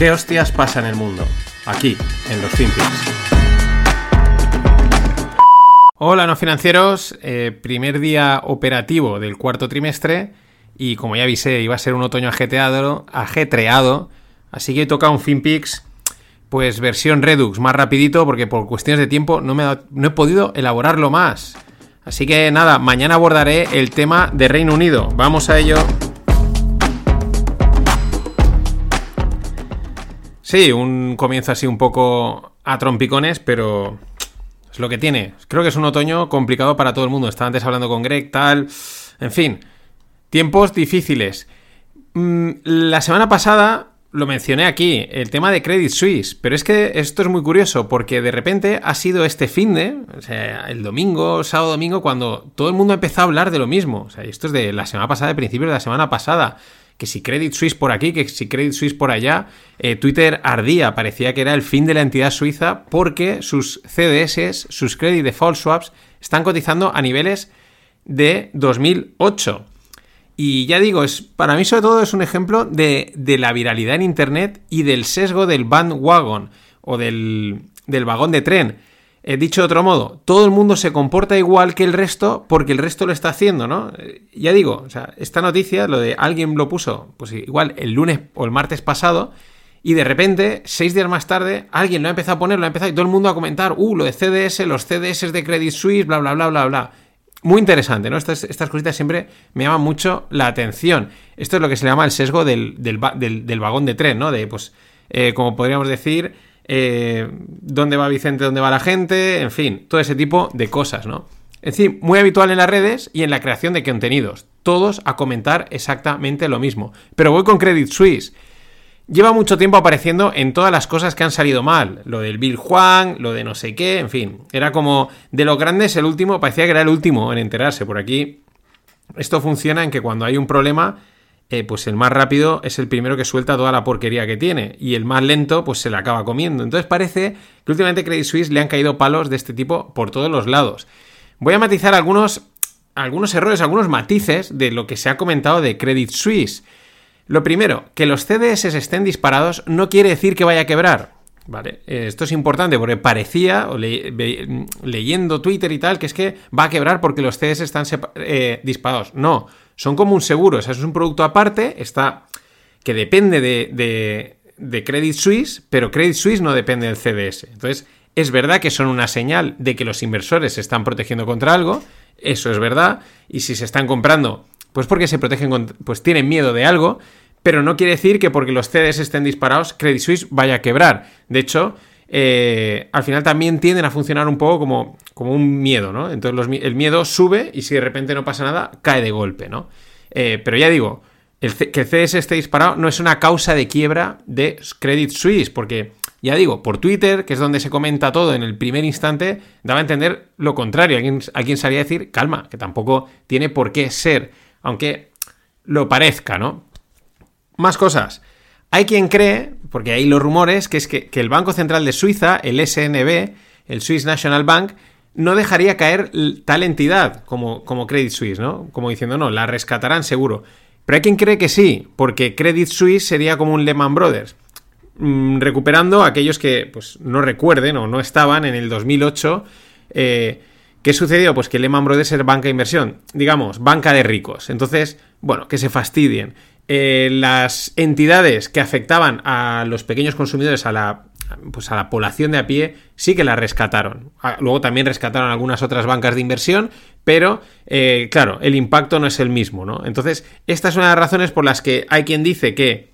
¿Qué hostias pasa en el mundo? Aquí, en los FinPix. Hola, no financieros. Eh, primer día operativo del cuarto trimestre. Y como ya avisé, iba a ser un otoño ajetreado. ajetreado así que toca un FinPix, pues versión Redux, más rapidito, porque por cuestiones de tiempo no, me no he podido elaborarlo más. Así que nada, mañana abordaré el tema de Reino Unido. Vamos a ello. Sí, un comienzo así un poco a trompicones, pero es lo que tiene. Creo que es un otoño complicado para todo el mundo. Estaba antes hablando con Greg, tal. En fin, tiempos difíciles. Mm, la semana pasada lo mencioné aquí, el tema de Credit Suisse, pero es que esto es muy curioso porque de repente ha sido este fin de, o sea, el domingo, sábado, domingo, cuando todo el mundo empezó a hablar de lo mismo. O sea, esto es de la semana pasada, de principios de la semana pasada que si Credit Suisse por aquí, que si Credit Suisse por allá, eh, Twitter ardía, parecía que era el fin de la entidad suiza porque sus CDS, sus Credit Default Swaps, están cotizando a niveles de 2008. Y ya digo, es, para mí sobre todo es un ejemplo de, de la viralidad en Internet y del sesgo del bandwagon o del, del vagón de tren He dicho de otro modo, todo el mundo se comporta igual que el resto porque el resto lo está haciendo, ¿no? Eh, ya digo, o sea, esta noticia, lo de alguien lo puso, pues igual el lunes o el martes pasado, y de repente, seis días más tarde, alguien lo ha empezado a poner, lo ha empezado y todo el mundo a comentar, uh, lo de CDS, los CDS de Credit Suisse, bla, bla, bla, bla, bla. Muy interesante, ¿no? Estas, estas cositas siempre me llaman mucho la atención. Esto es lo que se llama el sesgo del, del, vagón de tren, ¿no? De, pues, eh, como podríamos decir, eh, dónde va Vicente, dónde va la gente, en fin, todo ese tipo de cosas, ¿no? Es decir, muy habitual en las redes y en la creación de contenidos. Todos a comentar exactamente lo mismo. Pero voy con Credit Suisse. Lleva mucho tiempo apareciendo en todas las cosas que han salido mal. Lo del Bill Juan, lo de no sé qué, en fin. Era como de los grandes el último, parecía que era el último en enterarse. Por aquí, esto funciona en que cuando hay un problema, eh, pues el más rápido es el primero que suelta toda la porquería que tiene y el más lento pues se la acaba comiendo. Entonces parece que últimamente Credit Suisse le han caído palos de este tipo por todos los lados. Voy a matizar algunos, algunos errores, algunos matices de lo que se ha comentado de Credit Suisse. Lo primero, que los CDS estén disparados no quiere decir que vaya a quebrar. Vale, eh, esto es importante porque parecía, leyendo Twitter y tal, que es que va a quebrar porque los CDS están eh, disparados. No, son como un seguro, o sea, es un producto aparte, está que depende de, de, Credit Suisse, pero Credit Suisse no depende del CDS. Entonces, es verdad que son una señal de que los inversores se están protegiendo contra algo, eso es verdad, y si se están comprando, pues porque se protegen, pues tienen miedo de algo, pero no quiere decir que porque los CDS estén disparados, Credit Suisse vaya a quebrar. De hecho, eh, al final también tienden a funcionar un poco como, como un miedo, ¿no? Entonces el miedo sube y si de repente no pasa nada, cae de golpe, ¿no? Eh, pero ya digo, que el CS esté disparado no es una causa de quiebra de Credit Suisse, porque ya digo, por Twitter, que es donde se comenta todo en el primer instante, daba a entender lo contrario. Alguien, alguien salía a decir, calma, que tampoco tiene por qué ser, aunque lo parezca, ¿no? Más cosas. Hay quien cree, porque hay los rumores, que es que, el Banco Central de Suiza, el SNB, el Swiss National Bank, no dejaría caer tal entidad como, Credit Suisse, ¿no? Como diciendo, no, la rescatarán seguro. Pero hay quien cree que sí, porque Credit Suisse sería como un Lehman Brothers, mm, recuperando a aquellos que pues, no recuerden o no estaban en el 2008. Eh, ¿Qué sucedió? Pues que Lehman Brothers era banca de inversión, digamos, banca de ricos. Entonces, bueno, que se fastidien. Eh, las entidades que afectaban a los pequeños consumidores, a la, pues a la población de a pie, sí que la rescataron. Ah, luego también rescataron algunas otras bancas de inversión, pero eh, claro, el impacto no es el mismo, ¿no? Entonces, esta es una de las razones por las que hay quien dice que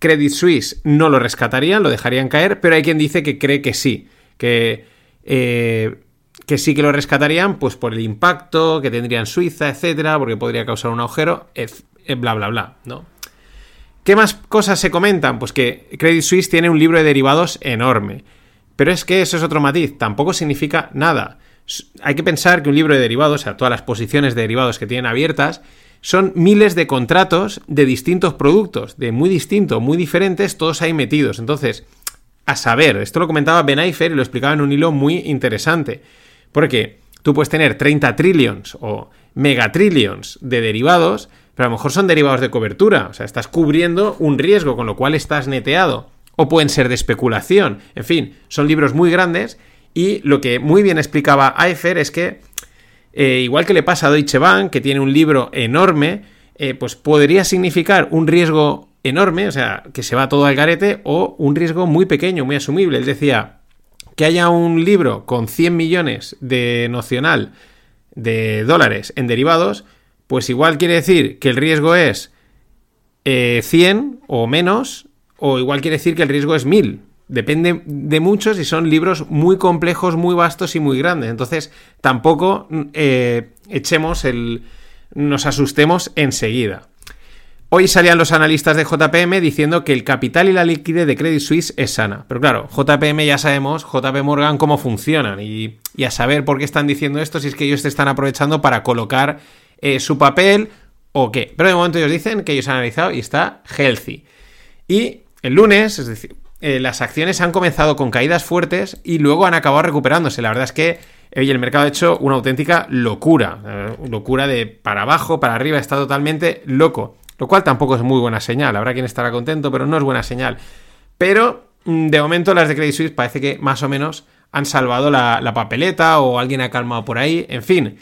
Credit Suisse no lo rescatarían, lo dejarían caer, pero hay quien dice que cree que sí, que... Eh, que sí que lo rescatarían, pues por el impacto que tendría en Suiza, etcétera, porque podría causar un agujero, bla, bla, bla, ¿no? ¿Qué más cosas se comentan? Pues que Credit Suisse tiene un libro de derivados enorme. Pero es que eso es otro matiz, tampoco significa nada. Hay que pensar que un libro de derivados, o sea, todas las posiciones de derivados que tienen abiertas, son miles de contratos de distintos productos, de muy distintos, muy diferentes, todos ahí metidos. Entonces, a saber, esto lo comentaba Ben Eifer y lo explicaba en un hilo muy interesante. Porque tú puedes tener 30 trillions o megatrillions de derivados, pero a lo mejor son derivados de cobertura, o sea, estás cubriendo un riesgo, con lo cual estás neteado. O pueden ser de especulación. En fin, son libros muy grandes y lo que muy bien explicaba Eifer es que eh, igual que le pasa a Deutsche Bank, que tiene un libro enorme, eh, pues podría significar un riesgo enorme, o sea, que se va todo al garete, o un riesgo muy pequeño, muy asumible. Él decía que haya un libro con 100 millones de nocional de dólares en derivados, pues igual quiere decir que el riesgo es 100 eh, o menos, o igual quiere decir que el riesgo es 1000. Depende de muchos y son libros muy complejos, muy vastos y muy grandes. Entonces, tampoco eh, echemos el. nos asustemos enseguida. Hoy salían los analistas de JPM diciendo que el capital y la liquidez de Credit Suisse es sana. Pero claro, JPM ya sabemos, JP Morgan, cómo funcionan. Y, a saber por qué están diciendo esto, si es que ellos te están aprovechando para colocar eh, su papel o qué. Pero de momento ellos dicen que ellos han analizado y está healthy. Y el lunes, es decir, eh, las acciones han comenzado con caídas fuertes y luego han acabado recuperándose. La verdad es que el mercado ha hecho una auténtica locura. Eh, locura de para abajo, para arriba, está totalmente loco. Lo cual tampoco es muy buena señal. Habrá quien estará contento, pero no es buena señal. Pero mm, de momento las de Credit Suisse parece que más o menos han salvado la, la papeleta o alguien ha calmado por ahí. En fin.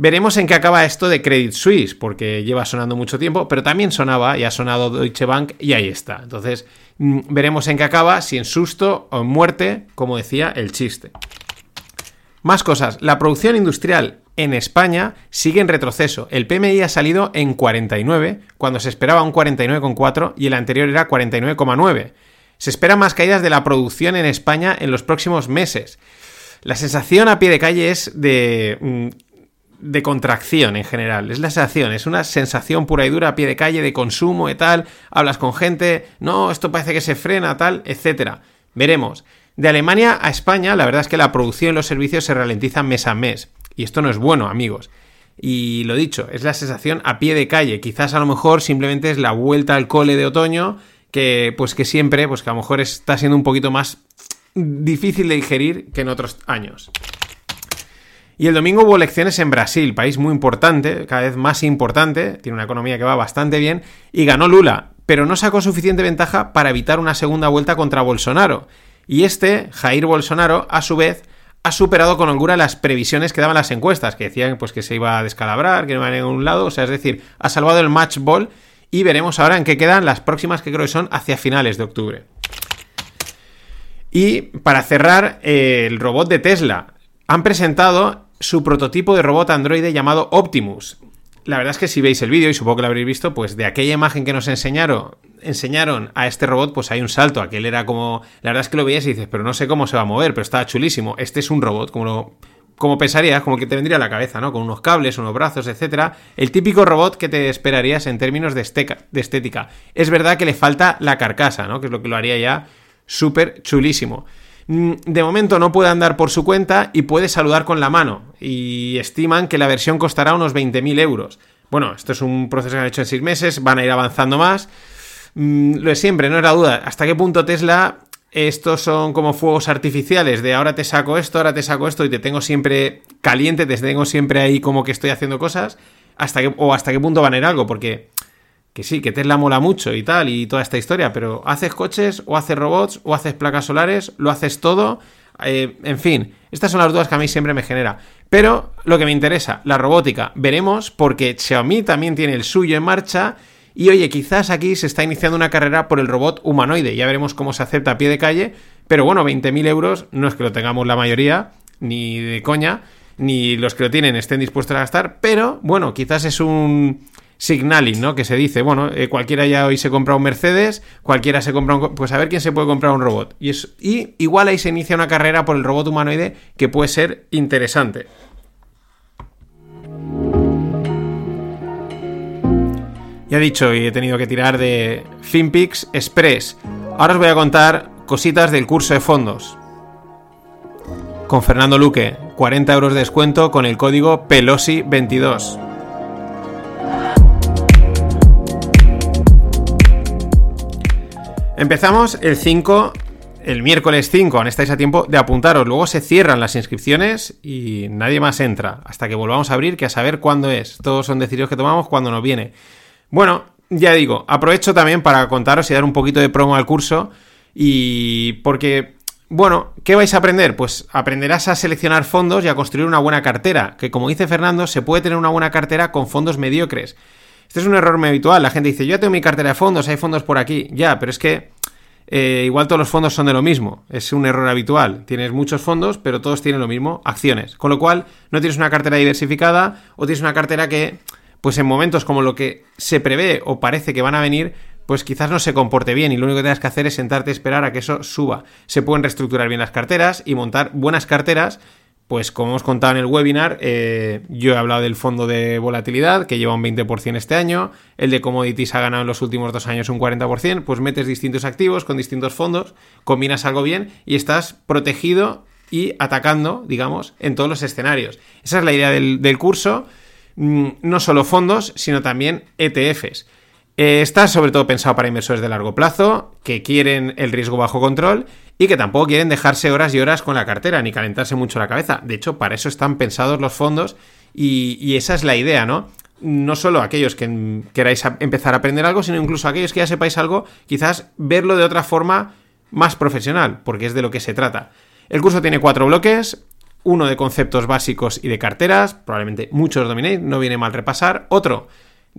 Veremos en qué acaba esto de Credit Suisse, porque lleva sonando mucho tiempo, pero también sonaba y ha sonado Deutsche Bank y ahí está. Entonces, mm, veremos en qué acaba, si en susto o en muerte, como decía el chiste. Más cosas, la producción industrial en España sigue en retroceso. El PMI ha salido en 49, cuando se esperaba un 49,4 y el anterior era 49,9. Se esperan más caídas de la producción en España en los próximos meses. La sensación a pie de calle es de mm, de contracción en general. Es la sensación, es una sensación pura y dura a pie de calle de consumo y tal. Hablas con gente, no, esto parece que se frena, tal, etcétera. Veremos. De Alemania a España, la verdad es que la producción y los servicios se ralentizan mes a mes. Y esto no es bueno, amigos. Y lo dicho, es la sensación a pie de calle. Quizás a lo mejor simplemente es la vuelta al cole de otoño, que pues que siempre, pues que a lo mejor está siendo un poquito más difícil de digerir que en otros años. Y el domingo hubo elecciones en Brasil, país muy importante, cada vez más importante, tiene una economía que va bastante bien, y ganó Lula, pero no sacó suficiente ventaja para evitar una segunda vuelta contra Bolsonaro. Y este, Jair Bolsonaro, a su vez, ha superado con holgura las previsiones que daban las encuestas, que decían pues, que se iba a descalabrar, que no iba a ningún lado, o sea, es decir, ha salvado el match ball y veremos ahora en qué quedan las próximas que creo que son hacia finales de octubre. Y para cerrar, eh, el robot de Tesla. Han presentado su prototipo de robot androide llamado Optimus. La verdad es que si veis el vídeo, y supongo que lo habréis visto, pues de aquella imagen que nos enseñaron, enseñaron a este robot, pues hay un salto. Aquel era como. La verdad es que lo veías y dices, pero no sé cómo se va a mover, pero está chulísimo. Este es un robot, como lo, como pensarías, como que te vendría a la cabeza, ¿no? Con unos cables, unos brazos, etcétera. El típico robot que te esperarías en términos de, de estética. Es verdad que le falta la carcasa, ¿no? Que es lo que lo haría ya súper chulísimo. Mm, de momento no puede andar por su cuenta y puede saludar con la mano. Y estiman que la versión costará unos 20.000 euros. Bueno, esto es un proceso que han hecho en 6 meses, van a ir avanzando más. Mm, lo de siempre, no era duda. ¿Hasta qué punto Tesla estos son como fuegos artificiales de ahora te saco esto, ahora te saco esto y te tengo siempre caliente, te tengo siempre ahí como que estoy haciendo cosas, hasta o hasta qué punto van a ir algo, porque que sí, que Tesla mola mucho y tal, y toda esta historia, pero haces coches, o haces robots, o haces placas solares, lo haces todo. Eh, en fin, estas son las dudas que a mí siempre me genera. Pero lo que me interesa, la robótica, veremos, porque Xiaomi también tiene el suyo en marcha. Y oye, quizás aquí se está iniciando una carrera por el robot humanoide. Ya veremos cómo se acepta a pie de calle. Pero bueno, 20.000 euros no es que lo tengamos la mayoría, ni de coña, ni los que lo tienen estén dispuestos a gastar. Pero bueno, quizás es un signaling, ¿no? Que se dice, bueno, eh, cualquiera ya hoy se compra un Mercedes, cualquiera se compra un... Pues a ver quién se puede comprar un robot. Y, es, y igual ahí se inicia una carrera por el robot humanoide que puede ser interesante. Ya he dicho y he tenido que tirar de FinPix Express. Ahora os voy a contar cositas del curso de fondos. Con Fernando Luque, 40 euros de descuento con el código Pelosi22. Empezamos el 5, el miércoles 5, aún estáis a tiempo de apuntaros. Luego se cierran las inscripciones y nadie más entra hasta que volvamos a abrir, que a saber cuándo es. Todos son decididos que tomamos cuando nos viene. Bueno, ya digo, aprovecho también para contaros y dar un poquito de promo al curso y porque bueno, ¿qué vais a aprender? Pues aprenderás a seleccionar fondos y a construir una buena cartera, que como dice Fernando, se puede tener una buena cartera con fondos mediocres. Este es un error muy habitual. La gente dice, yo tengo mi cartera de fondos, hay fondos por aquí. Ya, pero es que eh, igual todos los fondos son de lo mismo. Es un error habitual. Tienes muchos fondos, pero todos tienen lo mismo, acciones. Con lo cual, no tienes una cartera diversificada o tienes una cartera que, pues en momentos como lo que se prevé o parece que van a venir, pues quizás no se comporte bien y lo único que tengas que hacer es sentarte a esperar a que eso suba. Se pueden reestructurar bien las carteras y montar buenas carteras pues como hemos contado en el webinar, eh, yo he hablado del fondo de volatilidad que lleva un 20% este año, el de commodities ha ganado en los últimos dos años un 40%, pues metes distintos activos con distintos fondos, combinas algo bien y estás protegido y atacando, digamos, en todos los escenarios. Esa es la idea del, curso, mm, no solo fondos, sino también ETFs. Eh, está sobre todo pensado para inversores de largo plazo, que quieren el riesgo bajo control y que tampoco quieren dejarse horas y horas con la cartera ni calentarse mucho la cabeza. De hecho, para eso están pensados los fondos y, esa es la idea, ¿no? No solo aquellos que queráis empezar a aprender algo, sino incluso aquellos que ya sepáis algo, quizás verlo de otra forma más profesional, porque es de lo que se trata. El curso tiene cuatro bloques, uno de conceptos básicos y de carteras, probablemente muchos dominéis, no viene mal repasar, otro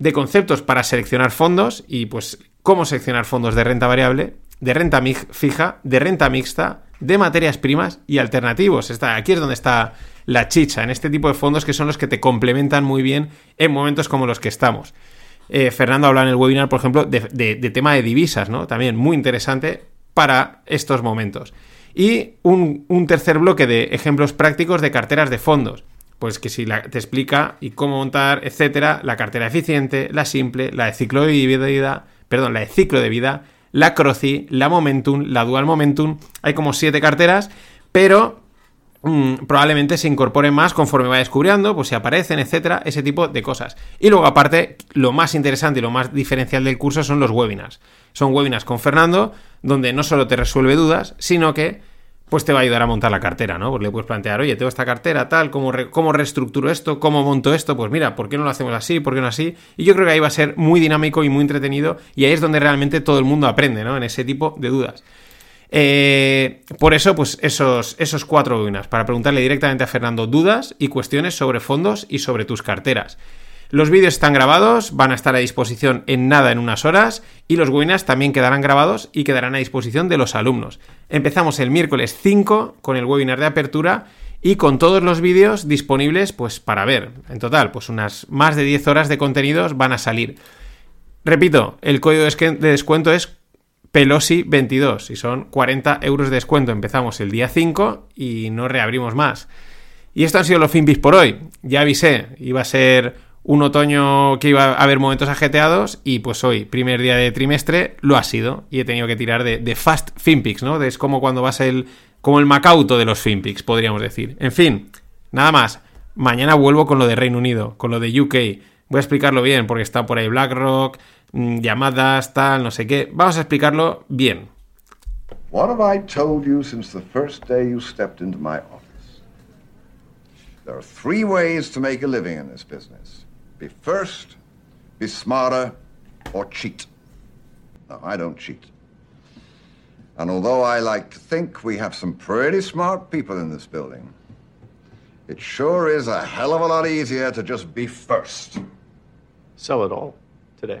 de conceptos para seleccionar fondos y pues cómo seleccionar fondos de renta variable, de renta fija, de renta mixta, de materias primas y alternativos. Está, aquí es donde está la chicha, en este tipo de fondos que son los que te complementan muy bien en momentos como los que estamos. Eh, Fernando habla en el webinar, por ejemplo, de, tema de divisas, ¿no? También muy interesante para estos momentos. Y un, un tercer bloque de ejemplos prácticos de carteras de fondos pues que si te explica y cómo montar, etcétera, la cartera eficiente, la simple, la de ciclo de vida, perdón, la de ciclo de vida, la Croci, la Momentum, la Dual Momentum. Hay como siete carteras, pero mm, probablemente se incorporen más conforme va descubriendo, pues si aparecen, etcétera, ese tipo de cosas. Y luego, aparte, lo más interesante y lo más diferencial del curso son los webinars. Son webinars con Fernando, donde no solo te resuelve dudas, sino que pues te va a ayudar a montar la cartera, ¿no? Pues le puedes plantear, oye, tengo esta cartera, tal, ¿cómo, ¿cómo reestructuro esto? ¿Cómo monto esto? Pues mira, ¿por qué no lo hacemos así? ¿Por qué no así? Y yo creo que ahí va a ser muy dinámico y muy entretenido y ahí es donde realmente todo el mundo aprende, ¿no? En ese tipo de dudas. Eh, por eso, pues esos, esos cuatro webinars, para preguntarle directamente a Fernando dudas y cuestiones sobre fondos y sobre tus carteras. Los vídeos están grabados, van a estar a disposición en nada en unas horas y los webinars también quedarán grabados y quedarán a disposición de los alumnos. Empezamos el miércoles 5 con el webinar de apertura y con todos los vídeos disponibles pues para ver. En total, pues unas más de 10 horas de contenidos van a salir. Repito, el código de descuento es Pelosi22 y son 40 euros de descuento. Empezamos el día 5 y no reabrimos más. Y esto han sido los Finbis por hoy. Ya avisé, iba a ser un otoño que iba a haber momentos ajeteados y pues hoy, primer día de trimestre, lo ha sido y he tenido que tirar de, fast finpics, ¿no? Es como cuando vas el, como el Macauto de los finpics, podríamos decir. En fin, nada más. Mañana vuelvo con lo de Reino Unido, con lo de UK. Voy a explicarlo bien porque está por ahí BlackRock, mm, llamadas, tal, no sé qué. Vamos a explicarlo bien. What have I told you since the first day you stepped into my office? There are three ways to make a living in this business. Be first, be smarter, or cheat. Now, I don't cheat. And although I like to think we have some pretty smart people in this building, it sure is a hell of a lot easier to just be first. Sell it all today.